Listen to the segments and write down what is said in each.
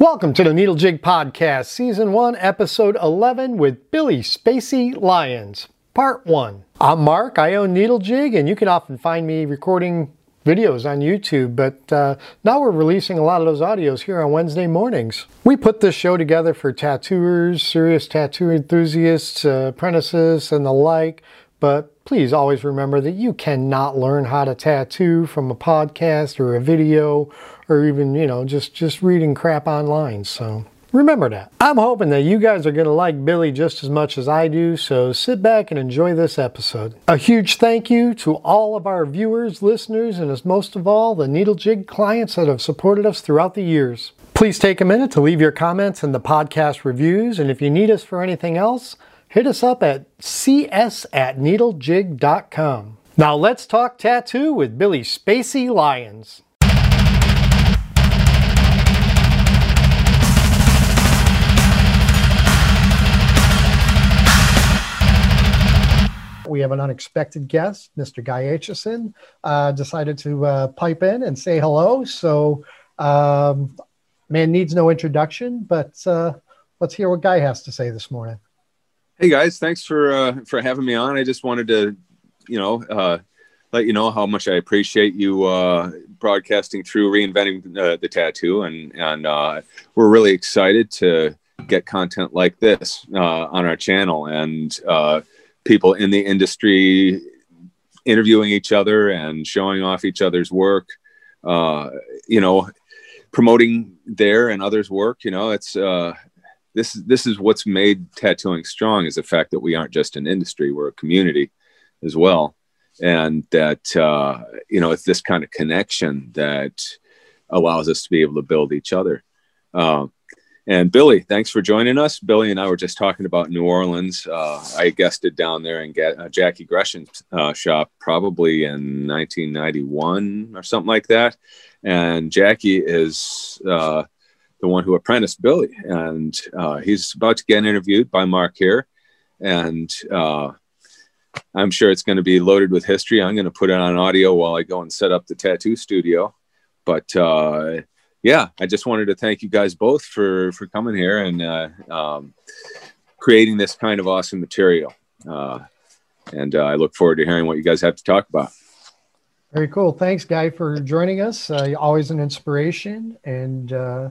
Welcome to the Needlejig Podcast, Season 1, Episode 11 with Billy Spacey Lyons, Part 1. I'm Marc, I own Needlejig, and you can often find me recording videos on YouTube, but uh, now we're releasing a lot of those audios here on Wednesday mornings. We put this show together for tattooers, serious tattoo enthusiasts, uh, apprentices, and the like, but please always remember that you cannot learn how to tattoo from a podcast or a video or even, you know, just, just reading crap online. So remember that. I'm hoping that you guys are going to like Billy just as much as I do, so sit back and enjoy this episode. A huge thank you to all of our viewers, listeners, and as most of all, the Needlejig clients that have supported us throughout the years. Please take a minute to leave your comments in the podcast reviews, and if you need us for anything else, hit us up at cs at needlejig.com. Now let's talk tattoo with Billy Spacey Lyons. We have an unexpected guest, Mr. Guy Aitchison, uh, decided to uh, pipe in and say hello. So, um, man needs no introduction, but uh, let's hear what Guy has to say this morning. Hey guys, thanks for uh, for having me on. I just wanted to, you know, uh, let you know how much I appreciate you uh, broadcasting through reinventing the tattoo, and and we're really excited to get content like this uh, on our channel and uh, people in the industry interviewing each other and showing off each other's work. Uh, you know, promoting their and others' work. You know, it's uh, this this is what's made tattooing strong is the fact that we aren't just an industry; we're a community as well, and that uh, you know it's this kind of connection that allows us to be able to build each other. Uh, and Billy, thanks for joining us. Billy and I were just talking about New Orleans. Uh, I guested down there get uh, Jacci Gresham's uh, shop probably in 1991 or something like that. And Jacci is uh, the one who apprenticed Billy, and uh, he's about to get interviewed by Mark here, and uh, I'm sure it's going to be loaded with history. I'm going to put it on audio while I go and set up the tattoo studio, but yeah, I just wanted to thank you guys both for for coming here and uh, um, creating this kind of awesome material. Uh, and uh, I look forward to hearing what you guys have to talk about. Very cool. Thanks, Guy, for joining us. Uh, always an inspiration. And uh,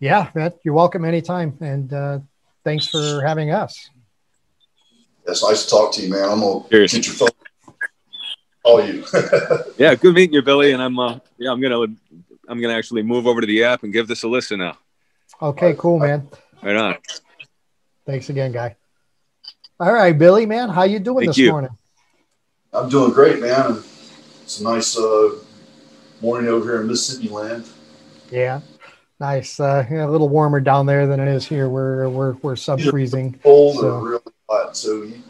yeah, Matt, you're welcome anytime. And uh, thanks for having us. It's nice to talk to you, man. I'm gonna get your phone. Call you. yeah, good meeting you, Billy. And I'm uh, yeah, I'm gonna I'm gonna actually move over to the app and give this a listen now. Okay, cool, man. Right on. Thanks again, guy. All right, Billy, man, how you doing Thank this you. morning? I'm doing great, man. It's a nice uh, morning over here in Mississippi land. Yeah, nice. Uh, a little warmer down there than it is here. We're we're we're sub freezing. Cold so. really hot. So you,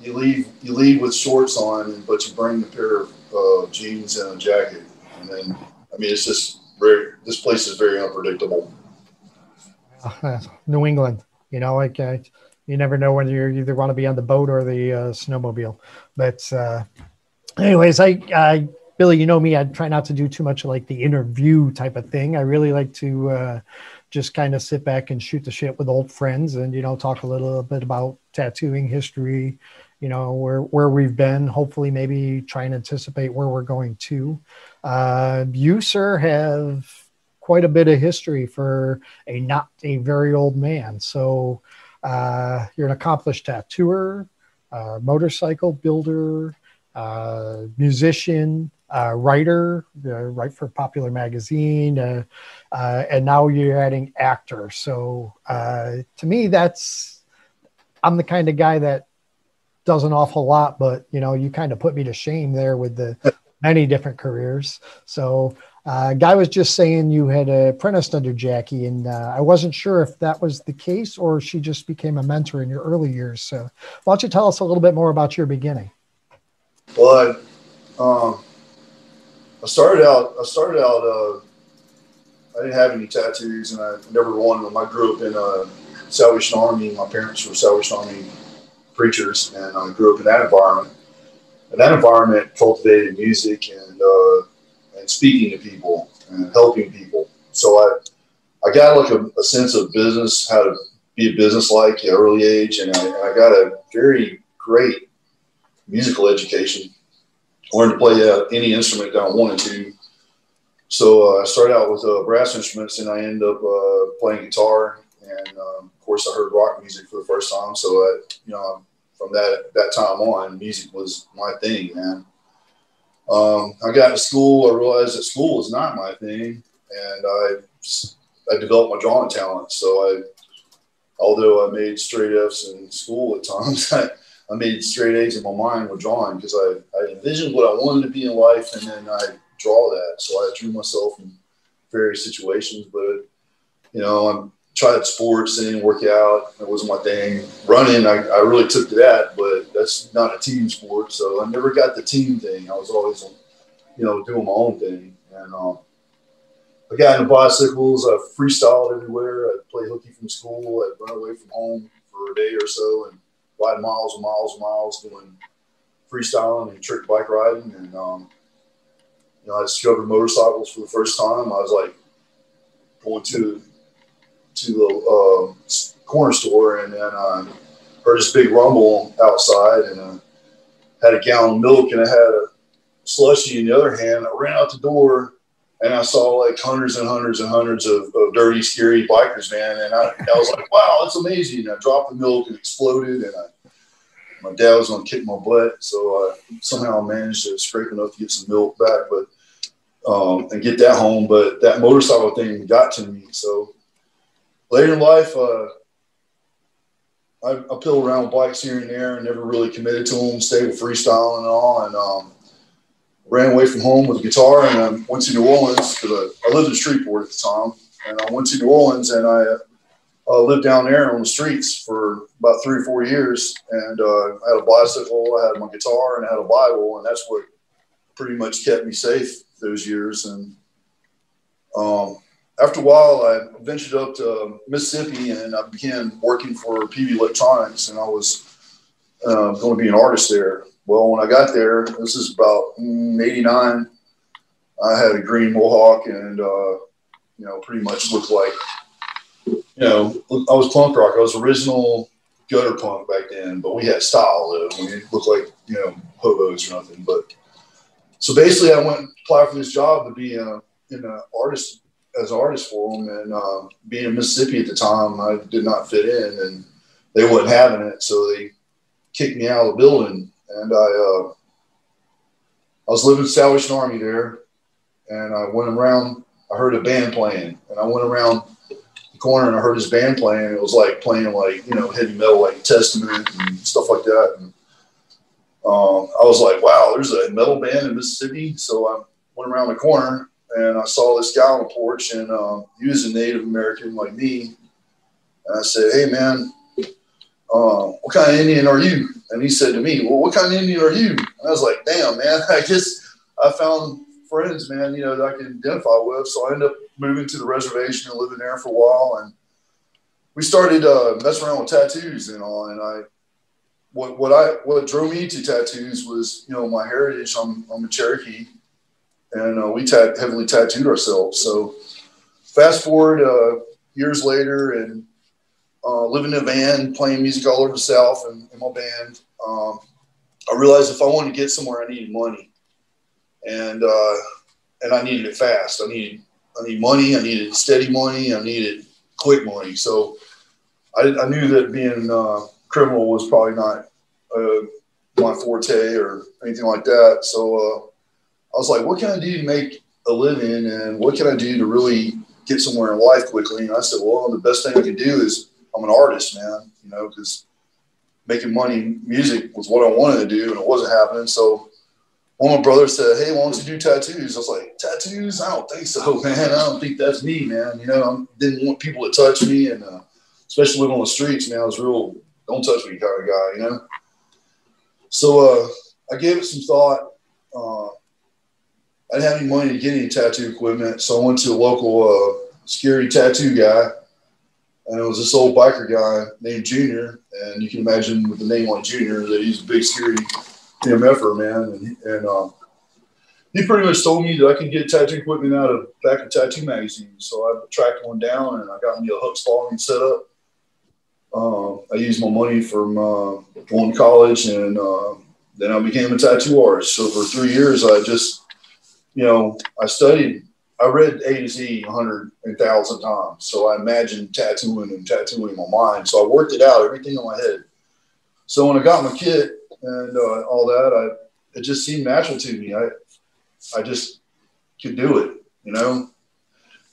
you leave you leave with shorts on, but you bring a pair of uh, jeans and a jacket, and then I mean, it's just very. This place is very unpredictable. New England, you know, like uh, you never know when you either want to be on the boat or the uh, snowmobile. But uh, anyways, I, I Billy, you know me, I try not to do too much like the interview type of thing. I really like to uh, just kind of sit back and shoot the shit with old friends and you know talk a little bit about tattooing history, you know where where we've been. Hopefully, maybe try and anticipate where we're going to. Uh, you, sir, have quite a bit of history for a not a very old man. So uh, you're an accomplished tattooer, uh, motorcycle builder, uh, musician, uh, writer, uh, write for Popular Magazine, and now you're adding actor. So to me, that's I'm the kind of guy that does an awful lot, but you know, you kind of put me to shame there with the many different careers. So, uh, guy was just saying you had apprenticed under Jacci, and uh, I wasn't sure if that was the case or she just became a mentor in your early years. So, why don't you tell us a little bit more about your beginning? Well, I, um, I started out. I started out. Uh, I didn't have any tattoos, and I never wanted them. I grew up in a Salvation Army. My parents were Salvation Army preachers, and I grew up in that environment and that environment cultivated music and uh, and speaking to people and helping people. So I I got like a, a sense of business, how to be a business like at an early age, and I, and I got a very great musical education. I learned to play uh, any instrument that I wanted to. So uh, I started out with uh, brass instruments, and I ended up uh, playing guitar. And um, of course, I heard rock music for the first time. So I, you know, from that that time on, music was my thing, man. Um, I got to school. I realized that school was not my thing, and I I developed my drawing talent. So I, although I made straight Fs in school at times, I, I made straight A's in my mind with drawing because I, I envisioned what I wanted to be in life, and then I draw that. So I drew myself in various situations, but you know, I'm tried sports and work out. That wasn't my thing. Running, I, I really took to that, but that's not a team sport. So I never got the team thing. I was always, you know, doing my own thing. And um, I got into bicycles. I freestyled everywhere. I played hooky from school. I'd run away from home for a day or so and ride miles and miles and miles doing freestyling and trick bike riding. And, um, you know, I discovered motorcycles for the first time. I was like going to to the uh, corner store and then uh, heard this big rumble outside and uh, had a gallon of milk and I had a slushy in the other hand. I ran out the door and I saw like hundreds and hundreds and hundreds of, of dirty, scary bikers, man. And I, I was like, wow, that's amazing. And I dropped the milk and exploded and I, my dad was to kick my butt. So I somehow managed to scrape enough to get some milk back, but um, and get that home. But that motorcycle thing got to me. So later in life, uh, I, I pill around bikes here and there and never really committed to them, stayed with freestyle and all. And um, ran away from home with a guitar and I went to New Orleans because I, I, lived in Shreveport at the time. And I went to New Orleans and I uh, lived down there on the streets for about three or four years. And uh, I had a bicycle, I had my guitar, and I had a Bible. And that's what pretty much kept me safe those years. And um, after a while, I ventured up to Mississippi and I began working for Peavey Electronics, and I was uh, going to be an artist there. Well, when I got there, this is about '89. I had a green mohawk and uh, you know pretty much looked like you know I was punk rock. I was original gutter punk back then, but we had style though. We didn't look like you know hobos or nothing. But so basically, I went and applied for this job to be a, in an artist as artists for them. And uh, being in Mississippi at the time, I did not fit in, and they wasn't having it, so they kicked me out of the building. And I, uh, I was living in Salvation Army there, and I went around. I heard a band playing, and I went around the corner and I heard this band playing. It was like playing like you know heavy metal, like Testament and stuff like that. And um, I was like, wow, there's a metal band in Mississippi. So I went around the corner and I saw this guy on the porch, and uh, he was a Native American like me. And I said, "Hey, man, uh, what kind of Indian are you?" And he said to me, "Well, what kind of Indian are you?" And I was like, "Damn, man, I just I found friends, man, you know, that I can identify with." So I ended up moving to the reservation and living there for a while, and we started uh, messing around with tattoos and all. And I, what what I what drew me to tattoos was, you know, my heritage. I'm I'm a Cherokee and uh, we heavily tattooed ourselves. So fast forward uh, years later, and uh, living in a van, playing music all over the South, and in my band, um, I realized if I wanted to get somewhere, I needed money, and uh, and I needed it fast. I needed I need money. I needed steady money. I needed quick money. So I, I knew that being uh, criminal was probably not uh, my forte or anything like that. So I was like, what can I do to make a living and what can I do to really get somewhere in life quickly? And I said, well, the best thing I could do is I'm an artist, man, you know, because making money, music was what I wanted to do and it wasn't happening. So one of my brothers said, hey, why don't you do tattoos? I was like, tattoos? I don't think so, man. I don't think that's me, man. You know, I didn't want people to touch me and uh, especially living on the streets, man, I was real don't touch me kind of guy, you know? So uh, I gave it some thought. Uh, I didn't have any money to get any tattoo equipment, so I went to a local uh, scary tattoo guy, and it was this old biker guy named Junior, and you can imagine with the name on Junior that he's a big scary MFer man, and, and uh, he pretty much told me that I can get tattoo equipment out of back of tattoo magazines. So I tracked one down and I got me a Huck Spaulding set up. Uh, I used my money from uh, going to college and uh, then I became a tattoo artist. So for three years, I just, you know, I studied, I read A to Z a hundred and thousand times. So I imagined tattooing and tattooing in my mind. So I worked it out, everything in my head. So when I got my kit and uh, all that, I, it just seemed natural to me. I, I just could do it, you know.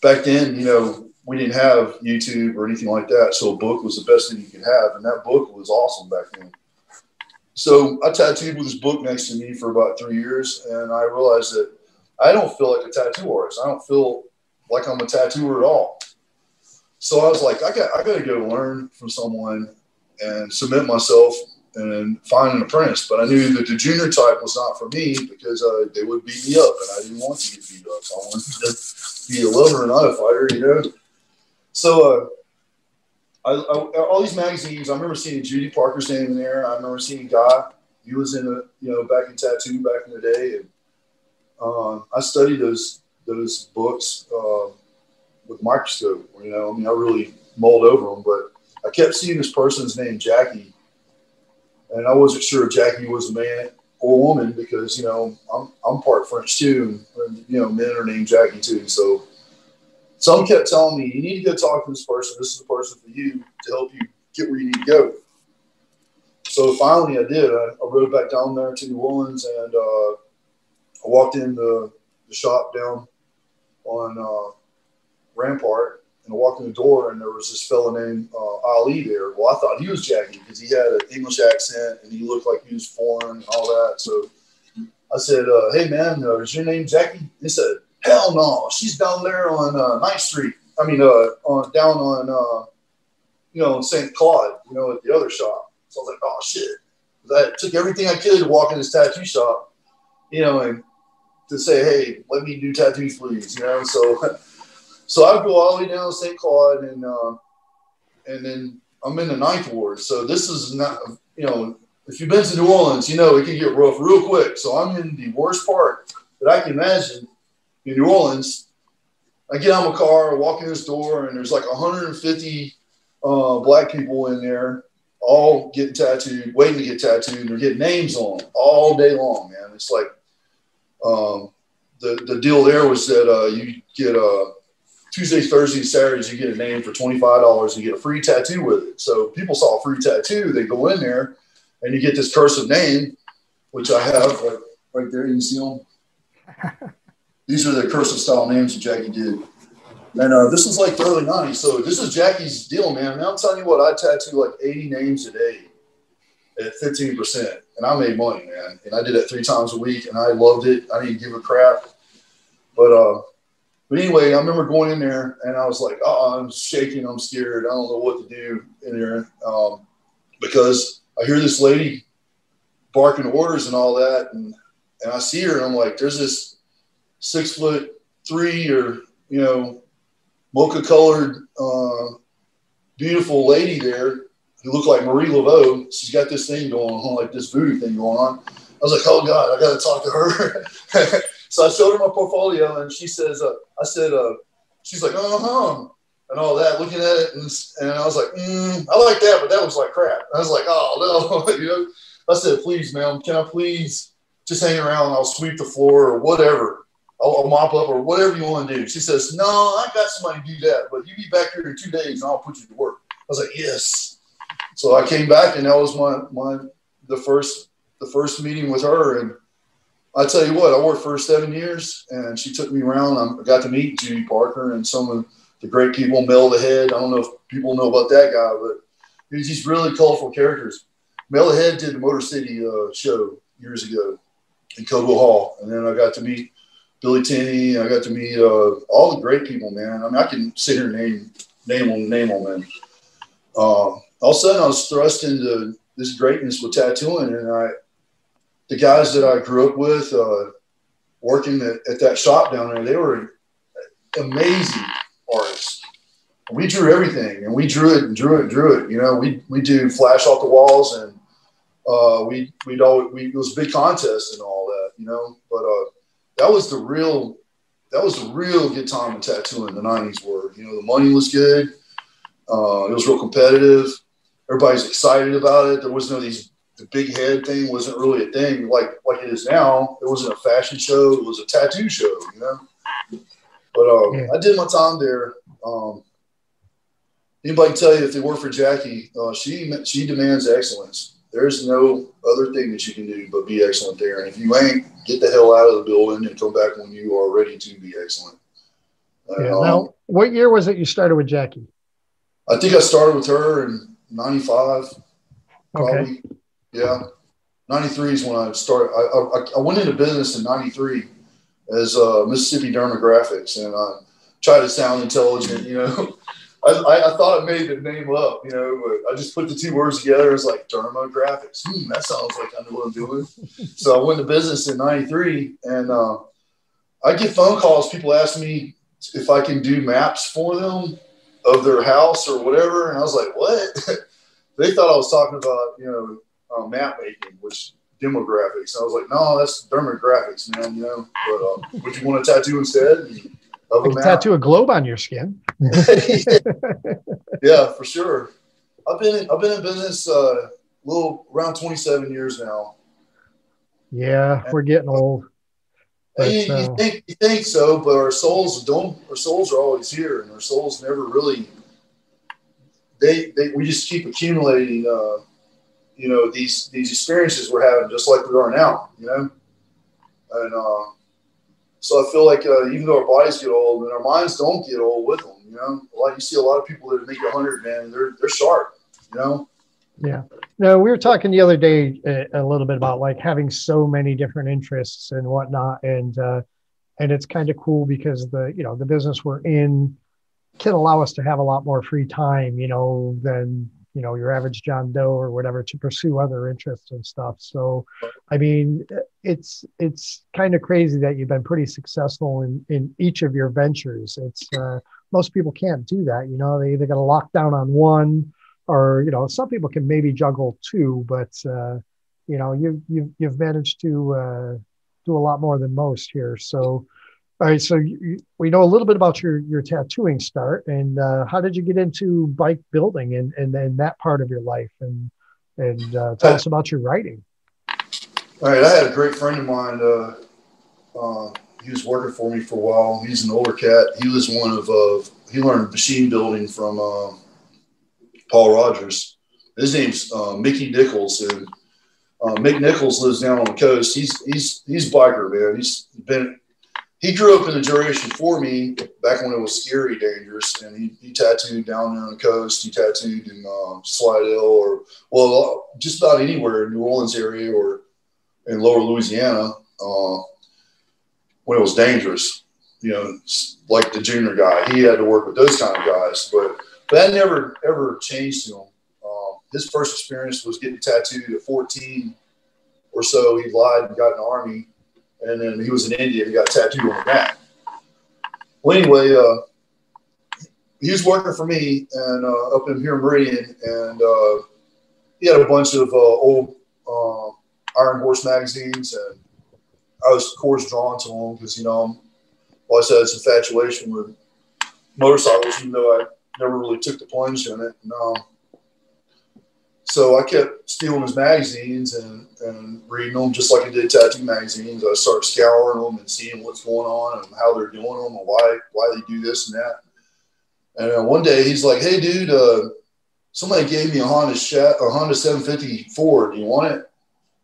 Back then, you know, we didn't have YouTube or anything like that, so a book was the best thing you could have, and that book was awesome back then. So I tattooed with this book next to me for about three years, and I realized that I don't feel like a tattoo artist. I don't feel like I'm a tattooer at all. So I was like, I got I got to go learn from someone and submit myself and find an apprentice. But I knew that the junior type was not for me because uh, they would beat me up, and I didn't want to get beat up. I wanted to be a lover and not a fighter, you know. So uh, I, I, all these magazines, I remember seeing Judy Parker's name in there. I remember seeing Guy. He was in a you know back in tattoo back in the day, and uh, I studied those those books uh, with microscope. You know, I mean, I really mulled over them, but I kept seeing this person's name, Jacci and I wasn't sure if Jacci was a man or woman because you know I'm I'm part French too, and you know men are named Jackie too. So some kept telling me you need to go talk to this person. This is the person for you to help you get where you need to go. So finally, I did. I, I rode back down there to New Orleans, and uh, I walked in the, the shop down on uh, Rampart, and I walked in the door, and there was this fellow named uh, Ali there. Well, I thought he was Jacci because he had an English accent and he looked like he was foreign and all that. So I said, uh, "Hey, man, uh, is your name Jacci?" He said, "Hell no, she's down there on uh, Ninth Street. I mean, uh, on down on uh, you know St. Claude, you know, at the other shop." So I was like, "Oh shit!" I took everything I could to walk in this tattoo shop, you know, and to say, "Hey, let me do tattoos, please," you know. So. So I go all the way down to St. Claude, and uh, and then I'm in the ninth ward. So this is not, you know, if you've been to New Orleans, you know it can get rough real quick. So I'm in the worst part that I can imagine in New Orleans. I get out of my car, walk in this door, and there's like 150 uh, black people in there, all getting tattooed, waiting to get tattooed. or getting names on all day long, man. It's like um, the the deal there was that uh, you get a uh, Tuesdays, Thursdays, Saturdays, you get a name for $25 and you get a free tattoo with it. So people saw a free tattoo, they go in there and you get this cursive name, which I have right, right there. You can see them. These are the cursive style names that Jacci did. And uh, this is like the early 90s. So this is Jacci's deal, man. And I'm telling you what, I tattoo like 80 names a day at 15%. And I made money, man. And I did it three times a week and I loved it. I didn't give a crap. But uh, but anyway, I remember going in there and I was like, oh, I'm shaking. I'm scared. I don't know what to do in there um, because I hear this lady barking orders and all that. And, and I see her and I'm like, there's this six foot three or, you know, mocha colored, uh, beautiful lady there who looked like Marie Laveau. She's got this thing going on, like this voodoo thing going on. I was like, oh God, I got to talk to her. So I showed her my portfolio, and she says, uh, "I said, uh, she's like, uh huh." And all that, looking at it, and, and I was like, mm, I like that, but that was like crap. I was like, oh no, you know. I said, please, ma'am, can I please just hang around? I'll sweep the floor or whatever. I'll, I'll, mop up or whatever you want to do. She says, no, I got somebody to do that, but you be back here in two days and I'll put you to work. I was like, yes. So I came back and that was my, my, the first, the first meeting with her. And I tell you what, I worked for seven years, and she took me around. I got to meet Judy Parker and some of the great people. Mel the Head. I don't know if people know about that guy, but he's these really colorful characters. Mel the Head did the Motor City uh, show years ago in Cobo Hall, and then I got to meet Billy Tinney. I got to meet uh, all the great people, man. I mean, I can sit here and name name on name them. Uh, all of a sudden, I was thrust into this greatness with tattooing, and I the guys that I grew up with, uh, working at, at, that shop down there, they were amazing artists. We drew everything, and we drew it and drew it and drew it. You know, we we do flash off the walls, and uh, we we'd always we it was a big contest and all that. You know, but uh, that was the real that was the real good time in tattooing. The '90s were, you know, the money was good. Uh, it was real competitive. Everybody's excited about it. There was no these the big head thing wasn't really a thing like like it is now. It wasn't a fashion show. It was a tattoo show, you know. But um, yeah. I did my time there. Um, anybody can tell you if they work for Jacci, uh, she she demands excellence. There's no other thing that you can do but be excellent there. And if you ain't, get the hell out of the building and come back when you are ready to be excellent. yeah. Um, now, what year was it you started with Jacci? I think I started with her in '95. Probably. Okay. Yeah. 93 is when I started. I, I, I went into business in 93 as uh, Mississippi Dermographics and I tried to sound intelligent, you know. I, I, thought I made the name up, you know, but I just put the two words together. It's like dermographics. Hmm, that sounds like I know what I'm doing. so I went to business in 93 and uh, I get phone calls. People ask me if I can do maps for them of their house or whatever. And I was like, what? they thought I was talking about, you know, uh, map making, which demographics. I was like, no, that's demographics, man. You know, but uh, would you want a tattoo instead of a? Tattoo a globe on your skin. yeah, for sure. I've been in, I've been in business uh, a little around 27 years now. Yeah, we're getting old. But, you, you, uh, think, you think so, but our souls don't. Our souls are always here, and our souls never really. They, they we just keep accumulating uh, you know these these experiences we're having just like we are now you know and uh, so i feel like uh, even though our bodies get old and our minds don't get old with them you know a lot you see a lot of people that make a 100 man they're they're sharp you know yeah. No we were talking the other day a, uh, a little bit about like having so many different interests and whatnot and uh and it's kind of cool because the you know the business we're in can allow us to have a lot more free time you know than you know your average john doe or whatever to pursue other interests and stuff. So i mean it's it's kind of crazy that you've been pretty successful in in each of your ventures. It's uh, most people can't do that you know they either got to lock down on one or you know some people can maybe juggle two but uh, you know you you've, you've managed to uh, do a lot more than most here so all right, so you, we know a little bit about your your tattooing start, and uh, how did you get into bike building and and, that part of your life, and and uh, tell us about your writing. All right, I had a great friend of mine. Uh, uh, he was working for me for a while. He's an older cat. He was one of he learned machine building from uh, Paul Rogers. His name's uh, Mickey Nichols, and uh, Mick Nichols lives down on the coast. He's he's he's biker man. He's been he grew up in the generation for me back when it was scary dangerous and he, he tattooed down there on the coast he tattooed in uh, slidell or well just about anywhere in new orleans area or in lower louisiana uh, when it was dangerous you know like the junior guy he had to work with those kind of guys but, but that never ever changed him. Uh, his first experience was getting tattooed at 14 or so. He lied and got the army and then he was in India. And got tattooed on the back. Well, anyway, uh, he was working for me and uh, up in here in Meridian, and uh, he had a bunch of uh, old uh, Iron Horse magazines, and I was, of course, drawn to them because you know, I said it's infatuation with motorcycles, even though I never really took the plunge in it. And, um, so I kept stealing his magazines and, and reading them just like I did tattoo magazines. I started scouring them and seeing what's going on and how they're doing them and why why they do this and that. And uh, one day he's like, "Hey, dude, uh, somebody gave me a Honda a Honda 750 Four. Do you want it?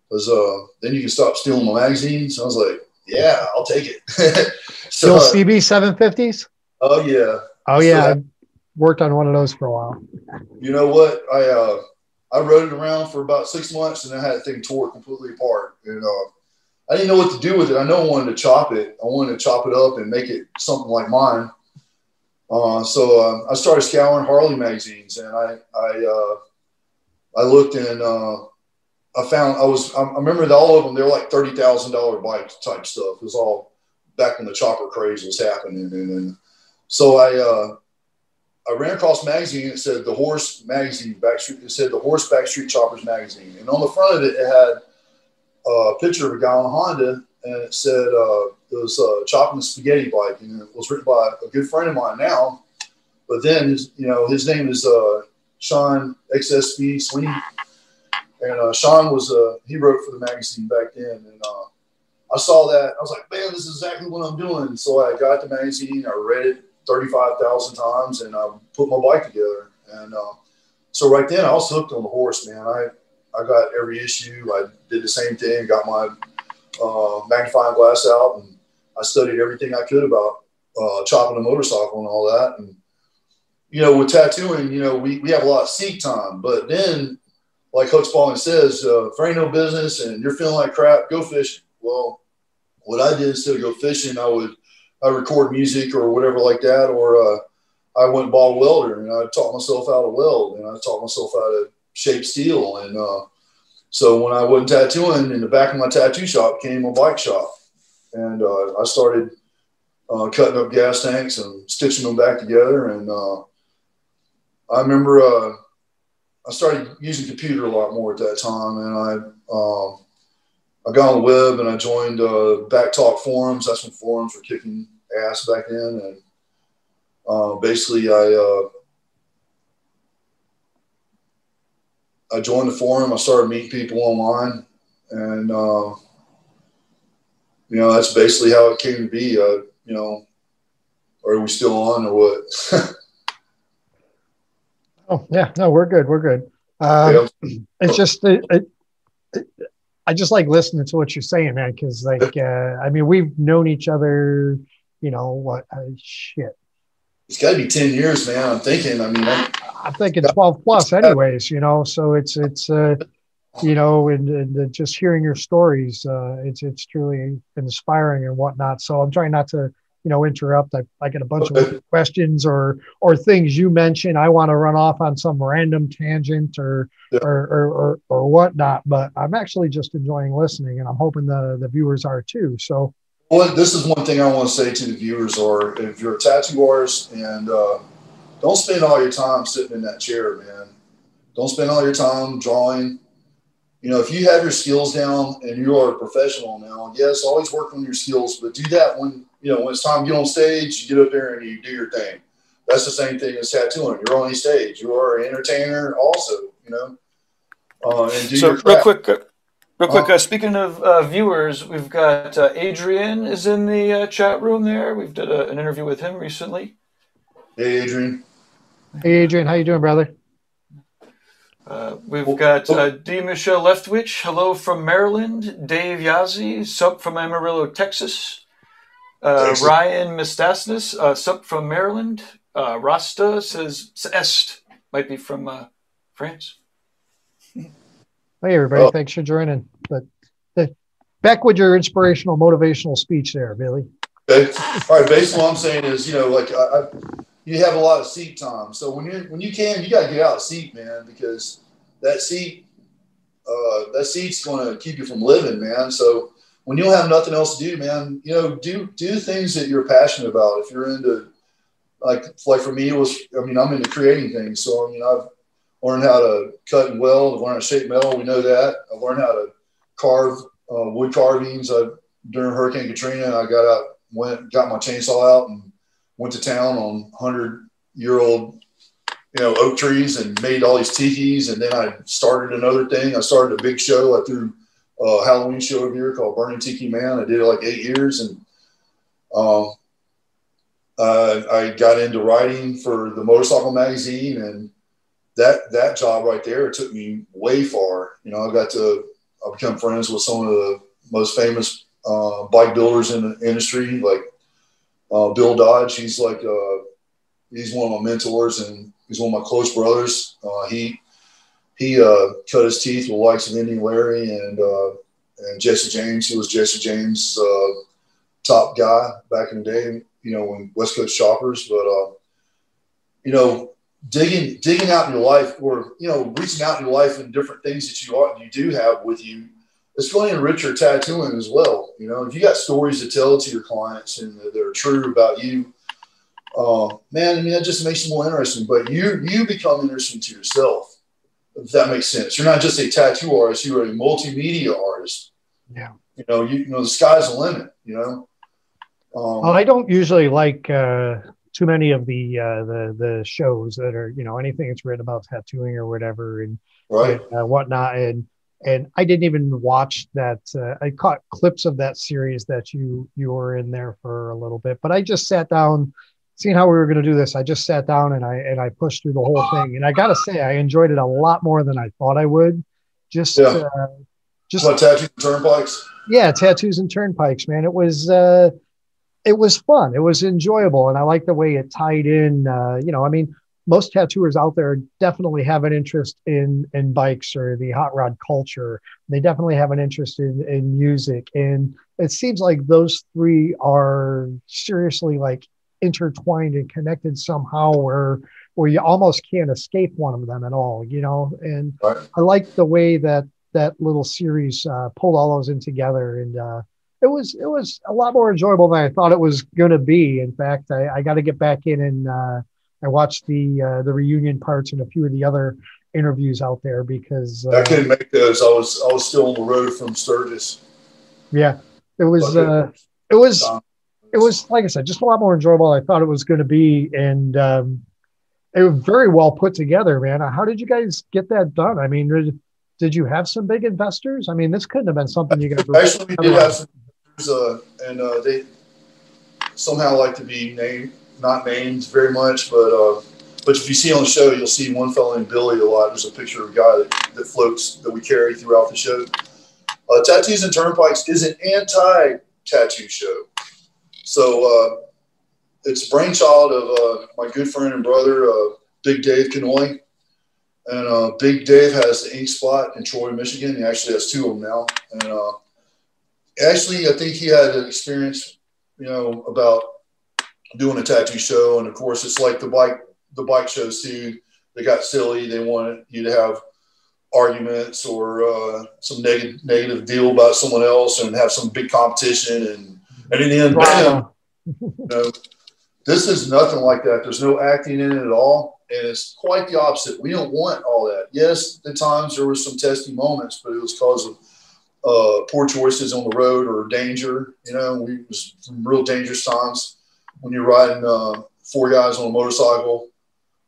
Because uh, then you can stop stealing my magazines." I was like, "Yeah, I'll take it." so, Still CB 750s? Oh yeah. Oh yeah. So, worked on one of those for a while. You know what? I uh, I rode it around for about six months and I had the thing tore completely apart. And uh, I didn't know what to do with it. I know I wanted to chop it. I wanted to chop it up and make it something like mine. Uh, so uh, I started scouring Harley magazines and I I, uh, I looked and uh, I found I was I remember all of them they were like thirty thousand dollar bike type stuff. It was all back when the chopper craze was happening and, and so I uh, I ran across a magazine. It said the Horse Magazine Backstreet. It said the Horse Backstreet Choppers Magazine, and on the front of it, it had a picture of a guy on a Honda, and it said uh, it was uh, chopping the spaghetti bike, and it was written by a good friend of mine now. But then, you know, his name is uh, Sean XSB Sweeney, and uh, Sean was uh, he wrote for the magazine back then, and uh, I saw that I was like, man, this is exactly what I'm doing. So I got the magazine, I read it thirty five thousand times, and I put my bike together, and uh, so right then I was hooked on the horse, man. I I got every issue. I did the same thing, got my uh, magnifying glass out, and I studied everything I could about uh, chopping a motorcycle and all that. And you know, with tattooing, you know, we, we have a lot of seat time, but then, like Huck Spaulding says, uh, if ain't no business and you're feeling like crap, go fishing. Well, what I did instead of go fishing, I would I record music or whatever like that, or uh, I went and bought a welder and I taught myself how to weld and I taught myself how to shape steel. And uh, so when I wasn't tattooing, in the back of my tattoo shop came a bike shop, and uh, I started uh, cutting up gas tanks and stitching them back together. And uh, I remember uh, I started using computer a lot more at that time, and I um, I got on the web and I joined uh, Back Talk forums. That's when forums were kicking ass back then, and uh, basically I I joined the forum. I started meeting people online, and uh, you know that's basically how it came to be. Uh, you know, are we still on or what? oh yeah, no, we're good. We're good. Um, yeah. It's just it, it, I just like listening to what you're saying, man. Because like, uh, I mean, we've known each other. You know what? Uh, shit. It's got to be ten years, man. I'm thinking. I mean, I, I'm thinking 12 plus anyways, you know, so it's, it's, uh, you know, and, and just hearing your stories, uh, it's, it's truly inspiring and whatnot. So I'm trying not to, you know, interrupt. I, I get a bunch of questions or, or things you mentioned. I want to run off on some random tangent or, yeah. or, or, or, or whatnot, but I'm actually just enjoying listening and I'm hoping the, the viewers are too. So, well, this is one thing I want to say to the viewers, or if you're a tattoo artist and, uh, don't spend all your time sitting in that chair, man. Don't spend all your time drawing. You know, if you have your skills down and you are a professional now, yes, always work on your skills, but do that when you know when it's time to get on stage. You get up there and you do your thing. That's the same thing as tattooing. You're on any stage. You are an entertainer, also. You know, uh, and do so your real quick. Uh, real quick, uh, uh, speaking of uh, viewers, we've got uh, Adrian is in the uh, chat room there. We've did a, an interview with him recently. Hey, Adrian. Hey, Adrian, how you doing, brother? Uh, we've got uh, D. Michelle Leftwich. Hello from Maryland. Dave Yazzie, sup from Amarillo, Texas. Uh, Ryan Mistasnis, uh, sup from Maryland. Uh, Rasta says Est, might be from uh, France. Hey, everybody. Oh. Thanks for joining. But uh, back with your inspirational, motivational speech there, Billy. Okay. All right. Basically, what I'm saying is, you know, like I, I you have a lot of seat time. So when you when you can, you got to get out of seat, man, because that seat uh, that seat's going to keep you from living, man. So when you have nothing else to do, man, you know, do do things that you're passionate about. If you're into like like for me, it was I mean I'm into creating things. So I mean I've learned how to cut and weld. I've learned how to shape metal. We know that. I've learned how to carve uh, wood carvings. I, during Hurricane Katrina, I got out, went, got my chainsaw out, and went to town on hundred year old you know oak trees and made all these tikis and then i started another thing i started a big show i threw a halloween show over year called burning tiki man. I did it like eight years and um, uh, i got into writing for the motorcycle magazine and that that job right there took me way far. You know i got to i become friends with some of the most famous uh, bike builders in the industry like uh, Bill Dodge, he's like uh, he's one of my mentors and he's one of my close brothers. Uh, he he uh, cut his teeth with likes of Indian Larry and uh, and Jesse James. He was Jesse James' uh, top guy back in the day. You know, when West Coast Choppers, but you know, digging digging out in your life or you know reaching out in your life and different things that you are you do have with you it's going to enrich your tattooing as well. You know, if you got stories to tell to your clients and that are true about you, uh, man, I mean, that just makes it more interesting. But you you become interesting to yourself, if that makes sense. You're not just a tattoo artist; you're a multimedia artist. Yeah. You know, you, you know, the sky's the limit. You know, Um, well, I don't usually like uh, too many of the uh, the the shows that are you know anything that's written about tattooing or whatever and, right. and uh, whatnot and and I didn't even watch that. Uh, I caught clips of that series that you you were in there for a little bit, but I just sat down, seeing how we were going to do this. I just sat down and I and I pushed through the whole thing, and I got to say I enjoyed it a lot more than I thought I would. Just, yeah. uh, just what tattoos and turnpikes. Yeah, tattoos and turnpikes, man. It was uh, it was fun. It was enjoyable, and I like the way it tied in. Uh, you know, I mean, most tattooers out there definitely have an interest in in bikes or the hot rod culture. They definitely have an interest in in music, and it seems like those three are seriously like intertwined and connected somehow, where where you almost can't escape one of them at all. You know, and right. I like the way that that little series uh, pulled all those in together and. Uh, it was it was a lot more enjoyable than I thought it was going to be. In fact, I, I got to get back in and uh, I watched the uh, the reunion parts and a few of the other interviews out there because uh, I couldn't make those. I was I was still on the road from Sturgis. Yeah, it was uh, it was it was like I said, just a lot more enjoyable. Than I thought it was going to be, and um, it was very well put together, man. How did you guys get that done? I mean, did, did you have some big investors? I mean, this couldn't have been something you guys actually we did have some, uh, and uh, they somehow like to be named not named very much, but uh, but if you see on the show, you'll see one fellow named Billy a lot. There's a picture of a guy that, that floats that we carry throughout the show. Uh, Tattoos and Turnpikes is an anti-tattoo show, so uh, it's brainchild of uh, my good friend and brother, uh, Big Dave Kanoy. And Big Dave has the ink spot in Troy, Michigan. He actually has two of them now. And actually, I think he had an experience, you know, about doing a tattoo show, and of course, it's like the bike the bike shows too. They got silly. They wanted you to have arguments or uh, some negative negative deal about someone else, and have some big competition, and and in the end, bam, you know, this is nothing like that. There's no acting in it at all, and it's quite the opposite. We don't want all that. Yes, at times there were some testy moments, but it was because of uh, poor choices on the road or danger. You know, we was some real dangerous times when you're riding uh, four guys on a motorcycle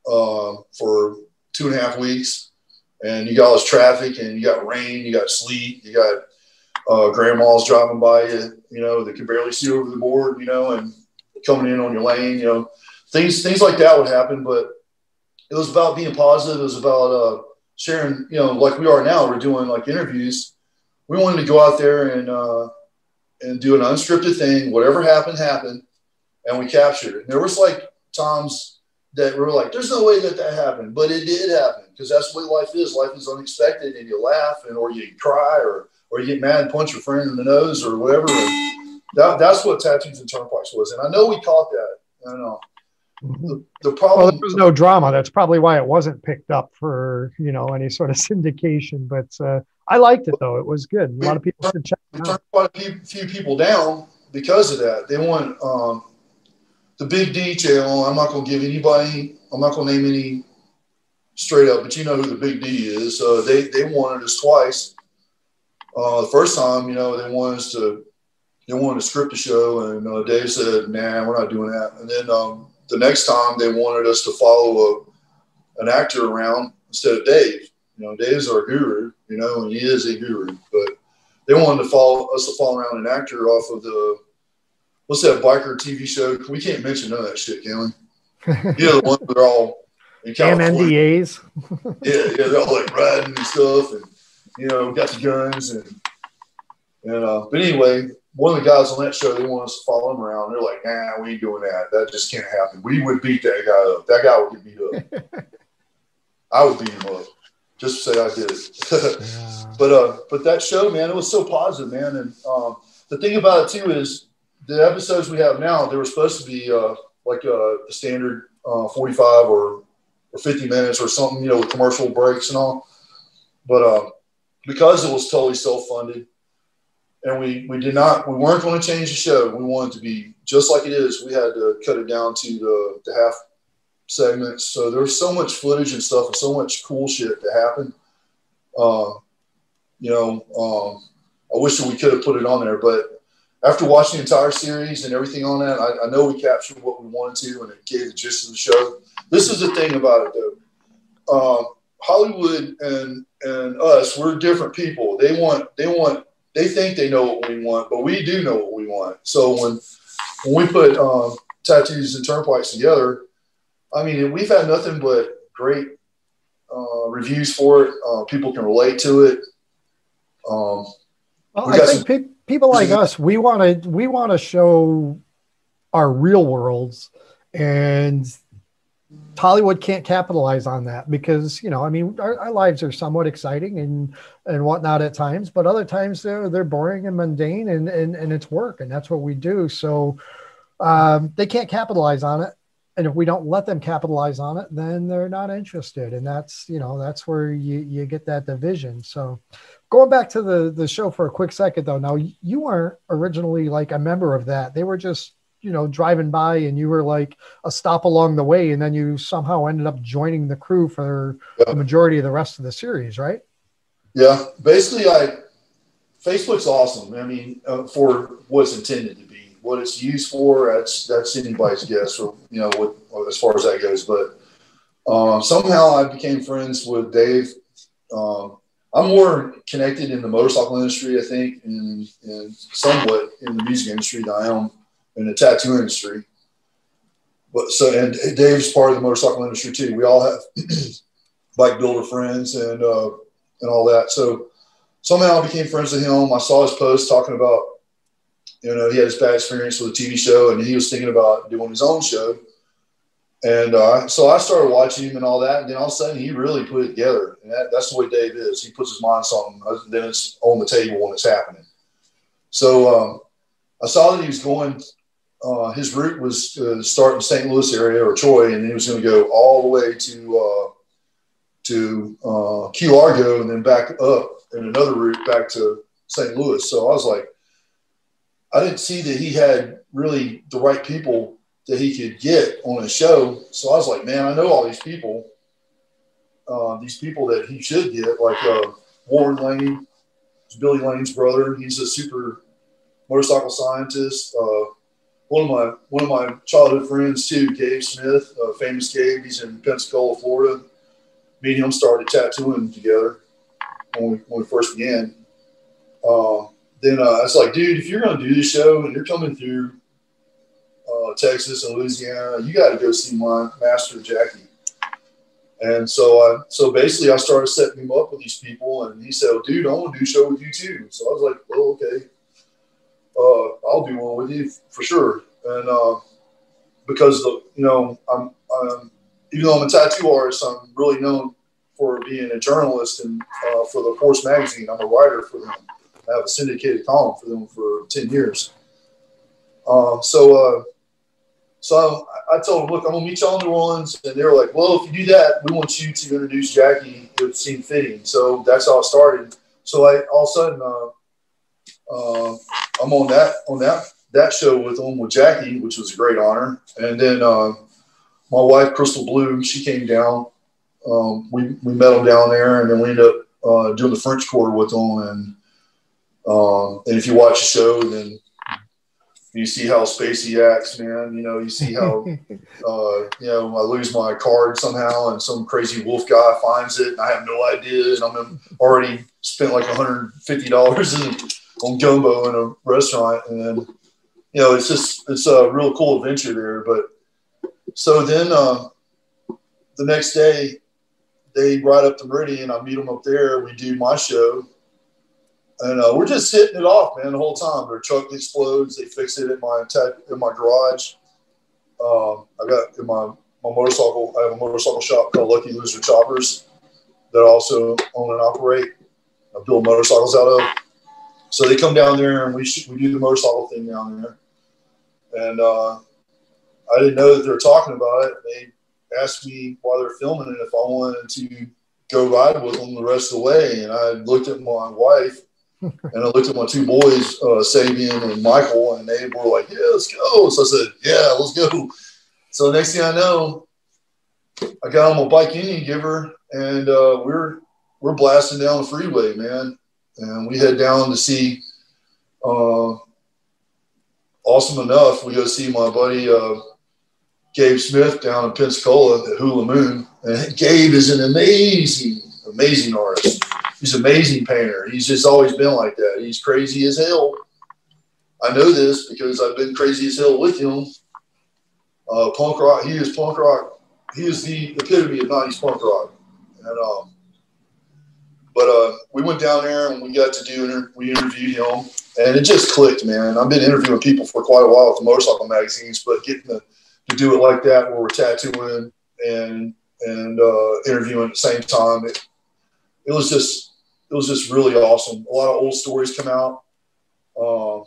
uh, for two and a half weeks, and you got all this traffic, and you got rain, you got sleet, you got uh, grandmas driving by you, you know, that can barely see over the board, you know, and coming in on your lane, you know, things things like that would happen. But it was about being positive. It was about uh, sharing, you know, like we are now. We're doing like interviews. We wanted to go out there and uh, and do an unscripted thing. Whatever happened, happened and we captured it. And there was like times that we were like, "There's no way that that happened," but it did happen because that's what life is. Life is unexpected, and you laugh, and or you cry, or or you get mad and punch your friend in the nose, or whatever. That, that's what tattoos and turnpikes was, and I know we caught that. I know. The, the problem. Well, there was no drama. That's probably why it wasn't picked up for you know any sort of syndication. But uh, I liked it though; it was good. A lot of people should check. We turned quite a few, few people down because of that. They want um, the big detail. I'm not going to give anybody. I'm not going to name any straight up, but you know who the big D is. Uh, they they wanted us twice. Uh, the first time, you know, they wanted us to they wanted to script the show, and uh, Dave said, "Nah, we're not doing that." And then um, the next time, they wanted us to follow a, an actor around instead of Dave. You know, Dave's our guru, you know, and he is a guru, but they wanted to follow us to follow around an actor off of the what's that biker TV show? We can't mention none of that shit, can we? know, the ones that are all in California. NDAs. yeah, yeah, they're all like riding and stuff, and you know, got the guns and and uh, but anyway, one of the guys on that show, they want us to follow him around. They're like, nah, we ain't doing that. That just can't happen. We would beat that guy up. That guy would get beat up. I would beat him up. Just to say I did it. yeah. But uh, but that show, man, it was so positive, man. And um, the thing about it too is the episodes we have now, they were supposed to be uh, like a, a standard uh, 45 or, or 50 minutes or something, you know, with commercial breaks and all. But uh, because it was totally self-funded, and we we did not, we weren't going to change the show. We wanted to be just like it is. We had to cut it down to the, the half segments. So there's so much footage and stuff, and so much cool shit that happened. Uh, you know, um, I wish that we could have put it on there, but after watching the entire series and everything on that, I, I know we captured what we wanted to, and it gave the gist of the show. This is the thing about it, though. Um, Hollywood and and us, we're different people. They want they want they think they know what we want, but we do know what we want. So when when we put um, tattoos and turnpikes together, I mean we've had nothing but great uh, reviews for it. Uh, people can relate to it. Um, well, I think some- pe- people like us, we want to we want to show our real worlds, and Hollywood can't capitalize on that because you know, I mean, our, our, lives are somewhat exciting and and whatnot at times, but other times they're they're boring and mundane, and and and it's work, and that's what we do. So um, they can't capitalize on it, and if we don't let them capitalize on it, then they're not interested, and that's you know that's where you you get that division. So going back to the the show for a quick second though, now you weren't originally like a member of that; they were just you know driving by and you were like a stop along the way and then you somehow ended up joining the crew for yeah. the majority of the rest of the series right? Yeah. Basically i facebook's awesome. I mean uh, for what's intended to be what it's used for that's that's anybody's guess or you know what as far as that goes. But um, somehow i became friends with dave. Um, i'm more connected in the motorcycle industry i think and, and somewhat in the music industry than i am in the tattoo industry. But so and Dave's part of the motorcycle industry too. We all have bike builder friends and uh, and all that. So somehow I became friends with him. I saw his post talking about you know he had his bad experience with a TV show and he was thinking about doing his own show. And uh, so I started watching him and all that. And then all of a sudden he really put it together. And that, that's the way Dave is. He puts his mind on something, then it's on the table when it's happening. So um, I saw that he was going uh, his route was to start in St. Louis area or Troy, and he was going to go all the way to uh, to uh, Key Largo and then back up in another route back to St. Louis. So I was like, I didn't see that he had really the right people that he could get on a show. So I was like, man, I know all these people, uh, these people that he should get, like uh, Warren Lane, Billy Lane's brother. He's a super motorcycle scientist. Uh, one of my one of my childhood friends too, Gabe Smith, famous Gabe. He's in Pensacola, Florida. Me and him started tattooing together when we, when we first began. Uh, then uh, I was like, dude, if you're going to do this show and you're coming through uh, Texas and Louisiana, you got to go see my master Jacci. And so I, so basically I started setting him up with these people and he said, dude, I want to do a show with you too. So I was like, well, okay uh, I'll do one with you for sure. And uh, because the you know I'm, I'm, even though I'm a tattoo artist, I'm really known for being a journalist and uh, for the Horse magazine. I'm a writer for them. I have a syndicated column for them for ten years. Um, so uh, so I, I, told them, look, I'm gonna meet y'all in New Orleans, and they were like, well, if you do that, we want you to introduce Jacci. It seemed fitting. So that's how it started. So I all of a sudden. I'm on that on that that show with them with Jacci, which was a great honor. And then uh, my wife Crystal Blue, she came down. Um, we we met them down there, and then we ended up uh, doing the French Quarter with them. And um, and if you watch the show, then you see how Spacey acts, man. You know, you see how uh, you know I lose my card somehow, and some crazy wolf guy finds it, and I have no idea, and I'm already spent like 150 dollars on gumbo in a restaurant, and you know it's just it's a real cool adventure there. But so then uh, the next day they ride up to Meridian. I meet them up there. We do my show, and uh, we're just hitting it off, man, the whole time. Their truck explodes. They fix it in my in my garage. Um, I got in my my motorcycle. I have a motorcycle shop called Lucky Loser Choppers that I also own and operate. I build motorcycles out of. So they come down there and we sh- we do the motorcycle thing down there, and uh, I didn't know that they were talking about it. They asked me while they're filming it if I wanted to go ride with them the rest of the way, and I looked at my wife and I looked at my two boys, uh, Sabian and Michael, and they were like, "Yeah, let's go." So I said, "Yeah, let's go." So next thing I know, I got on my bike Indian giver, and uh, we're we're blasting down the freeway, man and we head down to see uh, awesome enough, we go see my buddy uh, Gabe Smith down in Pensacola at Hula Moon. And Gabe is an amazing, amazing artist. He's an amazing painter. He's just always been like that. He's crazy as hell. I know this because I've been crazy as hell with him. Uh, punk rock. He is punk rock. He is the epitome of '90s punk rock. And um, but uh, we went down there and we got to do inter- we interviewed him, and it just clicked, man. I've been interviewing people for quite a while with motorcycle magazines, but getting to, to do it like that, where we're tattooing and and uh, interviewing at the same time, it, it was just it was just really awesome. A lot of old stories come out. Uh,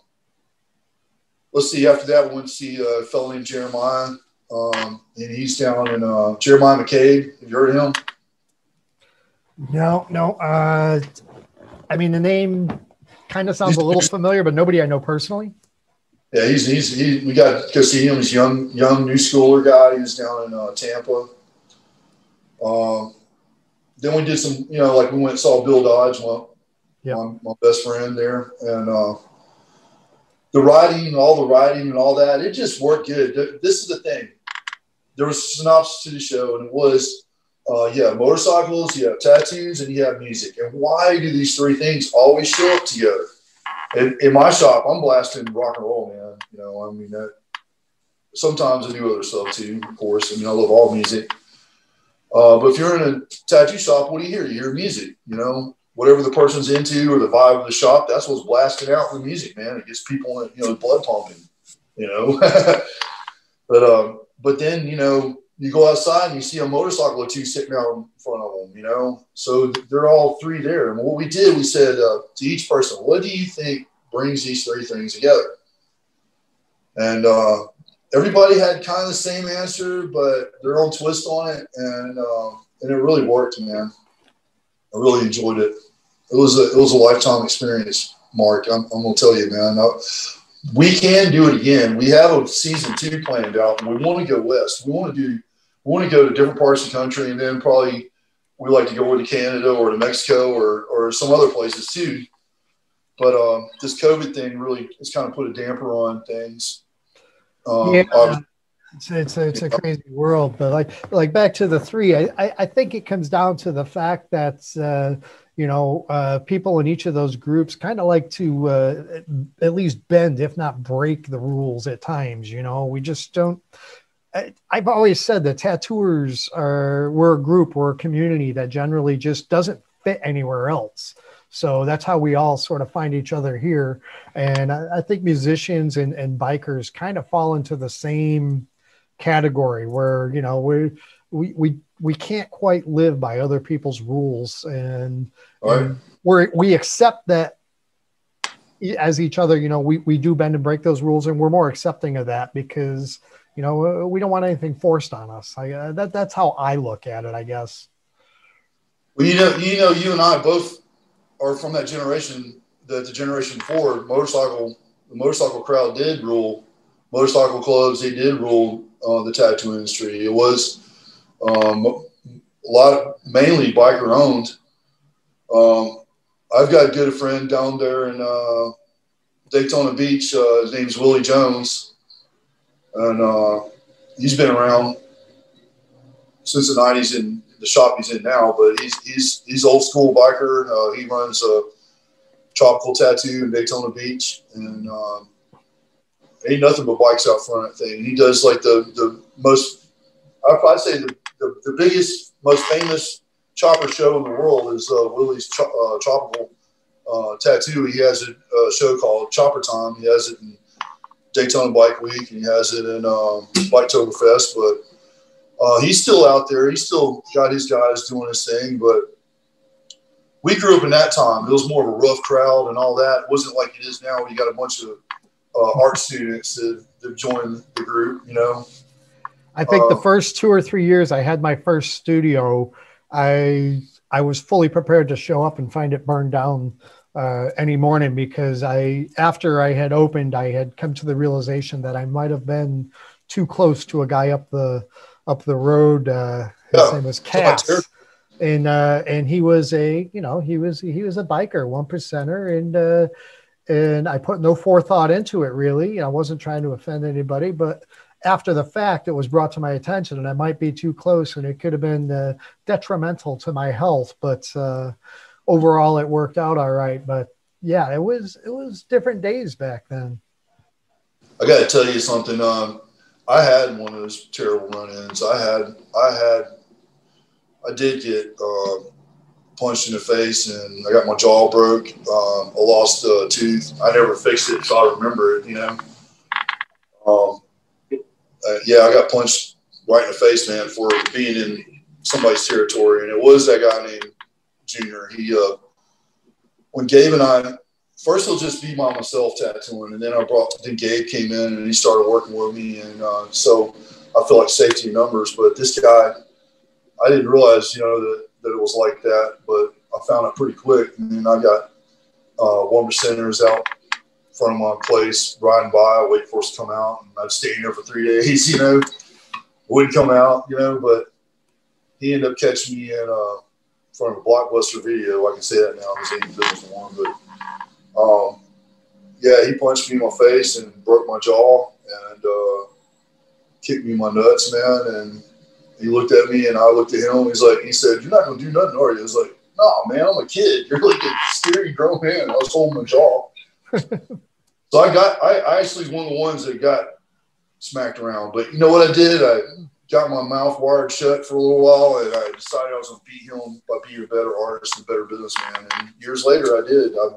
let's see. After that, we went to see a fellow named Jeremiah, um, and he's down in uh, Jeremiah McCabe. Have you heard of him? No, no. Uh, I mean, the name kind of sounds a little familiar, but nobody I know personally. Yeah, he's he's he, we got to see him. He's young young new schooler guy. He was down in uh, Tampa. Uh, then we did some, you know, like we went and saw Bill Dodge, my, yeah. my, my best friend there, and uh, the writing, all the writing, and all that. It just worked good. This is the thing. There was a synopsis to the show, and it was uh, you have motorcycles, you have tattoos, and you have music. And why do these three things always show up together? In, in my shop, I'm blasting rock and roll, man. You know, I mean, that, sometimes I do other stuff too, of course. I mean, I love all music. Uh, but if you're in a tattoo shop, what do you hear? You hear music, you know, whatever the person's into or the vibe of the shop, that's what's blasting out the music, man. It gets people, you know, blood pumping, you know. but, um, but then, you know, you go outside and you see a motorcycle or two sitting out in front of them, you know. So they're all three there. And what we did, we said uh, to each person, "What do you think brings these three things together?" And uh, everybody had kind of the same answer, but their own twist on it, and uh, and it really worked, man. I really enjoyed it. It was a it was a lifetime experience, Marc. I'm, I'm gonna tell you, man. I, we can do it again. We have a season two planned out, and we want to go west. We want to do want to go to different parts of the country, and then probably we like to go to Canada or to Mexico or or some other places too. But um, this COVID thing really has kind of put a damper on things. Um, yeah, it's it's a, it's a crazy world, but like like back to the three, I I, I think it comes down to the fact that. Uh, you know, uh, people in each of those groups kind of like to uh, at least bend, if not break the rules at times. You know, we just don't I've always said that tattooers are we're a group, we're a community that generally just doesn't fit anywhere else. So that's how we all sort of find each other here. And I, I think musicians and, and bikers kind of fall into the same category where, you know, we we we we can't quite live by other people's rules and, right. and we're we accept that as each other, you know, we, we do bend and break those rules and we're more accepting of that because you know, uh, we don't want anything forced on us. I, uh, that that's how I look at it, I guess. Well, you know, you know, you and I both are from that generation. That the generation four motorcycle, the motorcycle crowd did rule. Motorcycle clubs, they did rule uh, the tattoo industry. It was um, a lot, of, mainly biker owned. Um, I've got a good friend down there in uh, Daytona Beach. Uh, his name's Willie Jones and uh, he's been around since the '90s in the shop he's in now. But he's he's he's old school biker. Uh, he runs a tropical tattoo in Daytona Beach, and um, ain't nothing but bikes out front thing. He does like the the most I'd say the, the, the biggest, most famous chopper show in the world is uh, Willie's cho- uh, tropical uh, tattoo. He has a, a, show called Chopper Time. He has it in Daytona Bike Week, and he has it in um, Biketoberfest. But uh, he's still out there. He's still got his guys doing his thing. But we grew up in that time. It was more of a rough crowd and all that. It wasn't like it is now. Where you got a bunch of uh, art students that, that join the group. You know. I think uh, the first two or three years I had my first studio, I I was fully prepared to show up and find it burned down uh, any morning because I, after I had opened, I had come to the realization that I might have been too close to a guy up the up the road. Uh, his yeah. name was Cass, and uh, and he was a you know he was he was a biker, one percenter, and uh, and I put no forethought into it really. I wasn't trying to offend anybody, but after the fact, it was brought to my attention, and I might be too close, and it could have been uh, detrimental to my health. But uh, overall, it worked out all right. But yeah, it was it was different days back then. I got to tell you something. Um, I had one of those terrible run-ins. I had I had I did get uh, punched in the face, and I got my jaw broke. Um, I lost a tooth. I never fixed it, so I remember it. You know. Um, uh, yeah, I got punched right in the face, man, for being in somebody's territory, and it was that guy named Junior. He, uh, when Gabe and I first, he'll just be by myself tattooing, and then I brought then Gabe came in and he started working with me, and uh, so I feel like safety numbers. But this guy, I didn't realize, you know, that that it was like that, but I found it pretty quick, and then I got uh, one percenters out front of my place, riding by, wait for us to come out, and I'd stay in there for three days, you know, wouldn't come out, you know, but he ended up catching me in uh, front of a blockbuster video. I can say that now because ain't business one, but um, yeah, he punched me in my face and broke my jaw and uh, kicked me in my nuts, man. And he looked at me and I looked at him. He's like, he said, "You're not gonna do nothing, are you?" I was like, "No, man, I'm a kid. You're like a scary grown man." I was holding my jaw. so I got, I, I actually was one of the ones that got smacked around. But you know what I did? I got my mouth wired shut for a little while, and I decided I was going to beat him by being a better artist and better businessman. And years later, I did. I,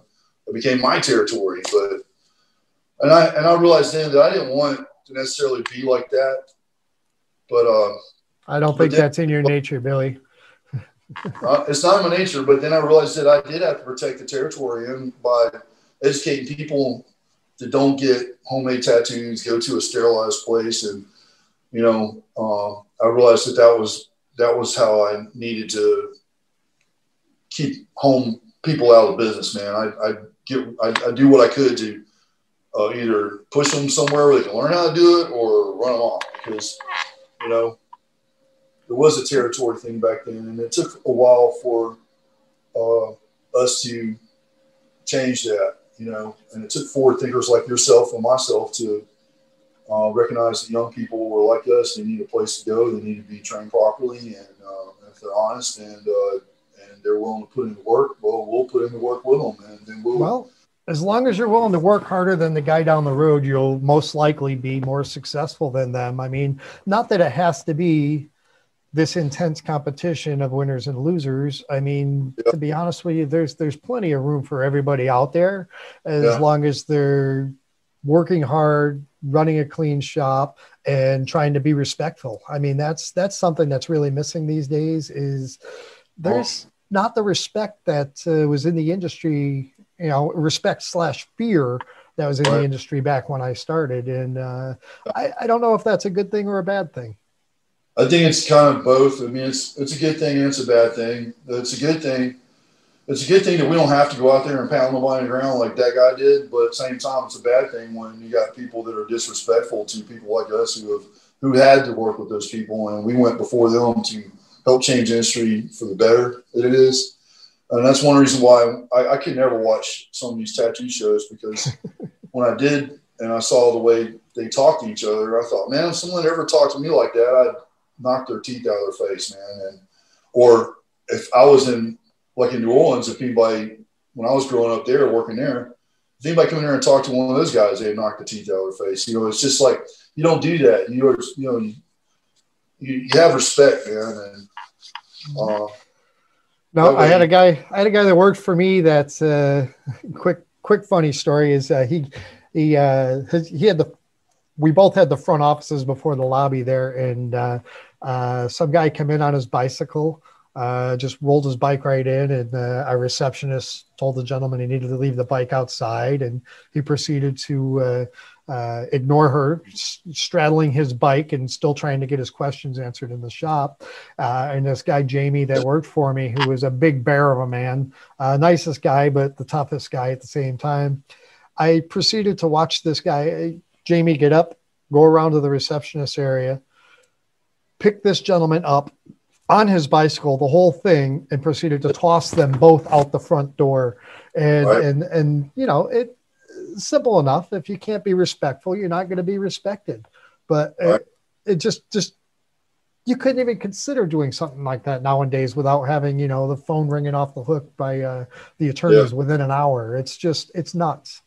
it became my territory. But and I and I realized then that I didn't want to necessarily be like that. But uh, I don't think then, that's in your nature, Billy. uh, it's not in my nature. But then I realized that I did have to protect the territory, and by educating people that don't get homemade tattoos, go to a sterilized place, and you know, uh, I realized that that was that was how I needed to keep home people out of business. Man, I, I get I, I, do what I could to uh, either push them somewhere where they can learn how to do it or run them off because you know there was a territory thing back then, and it took a while for uh, us to change that you know, and it took forward thinkers like yourself and myself to uh, recognize that young people were like us. They need a place to go. They need to be trained properly, and uh, if they're honest and uh, and they're willing to put in the work, well, we'll put in the work with them, and then we'll. Well, as long as you're willing to work harder than the guy down the road, you'll most likely be more successful than them. I mean, not that it has to be this intense competition of winners and losers. I mean, yeah. to be honest with you, there's there's plenty of room for everybody out there as yeah. long as they're working hard, running a clean shop, and trying to be respectful. I mean, that's that's something that's really missing these days. Is there's not the respect that uh, was in the industry, you know, respect slash fear that was in right. the industry back when I started, and uh, I, I don't know if that's a good thing or a bad thing. I think it's kind of both. I mean, it's it's a good thing and it's a bad thing. It's a good thing. It's a good thing that we don't have to go out there and pound nobody on the ground like that guy did. But at the same time, it's a bad thing when you got people that are disrespectful to people like us who have who had to work with those people, and we went before them to help change industry for the better that it is. And that's one reason why I, I could never watch some of these tattoo shows because when I did and I saw the way they talked to each other, I thought, man, if someone ever talked to me like that, I'd knock their teeth out of their face, man. And or if I was in like in New Orleans, if anybody when I was growing up there working there, if anybody come in there and talk to one of those guys, they'd knock the teeth out of their face. You know, it's just like you don't do that. You are, you know, you, you have respect, man. And uh, no, I had a guy. I had a guy that worked for me. That's uh, quick, quick, funny story. Is uh, he he uh, he had the we both had the front offices before the lobby there, and uh, uh, some guy come in on his bicycle, uh, just rolled his bike right in, and uh, our receptionist told the gentleman he needed to leave the bike outside, and he proceeded to uh, uh, ignore her, straddling his bike and still trying to get his questions answered in the shop. and this guy Jamie that worked for me, who was a big bear of a man, nicest guy but the toughest guy at the same time. I proceeded to watch this guy Jamie get up, go around to the receptionist area, pick this gentleman up on his bicycle, the whole thing, and proceeded to toss them both out the front door. And right. and and you know it simple enough. If you can't be respectful, you're not going to be respected. But right. it, it just just you couldn't even consider doing something like that nowadays without having you know the phone ringing off the hook by uh, the attorneys yeah. within an hour. It's just it's nuts.